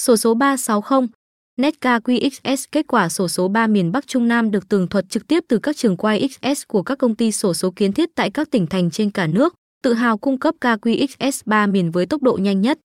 Sổ số 360 Netca QXS kết quả sổ số 3 miền Bắc Trung Nam được tường thuật trực tiếp từ các trường quay XS của các công ty sổ số kiến thiết tại các tỉnh thành trên cả nước, tự hào cung cấp KQXS 3 miền với tốc độ nhanh nhất.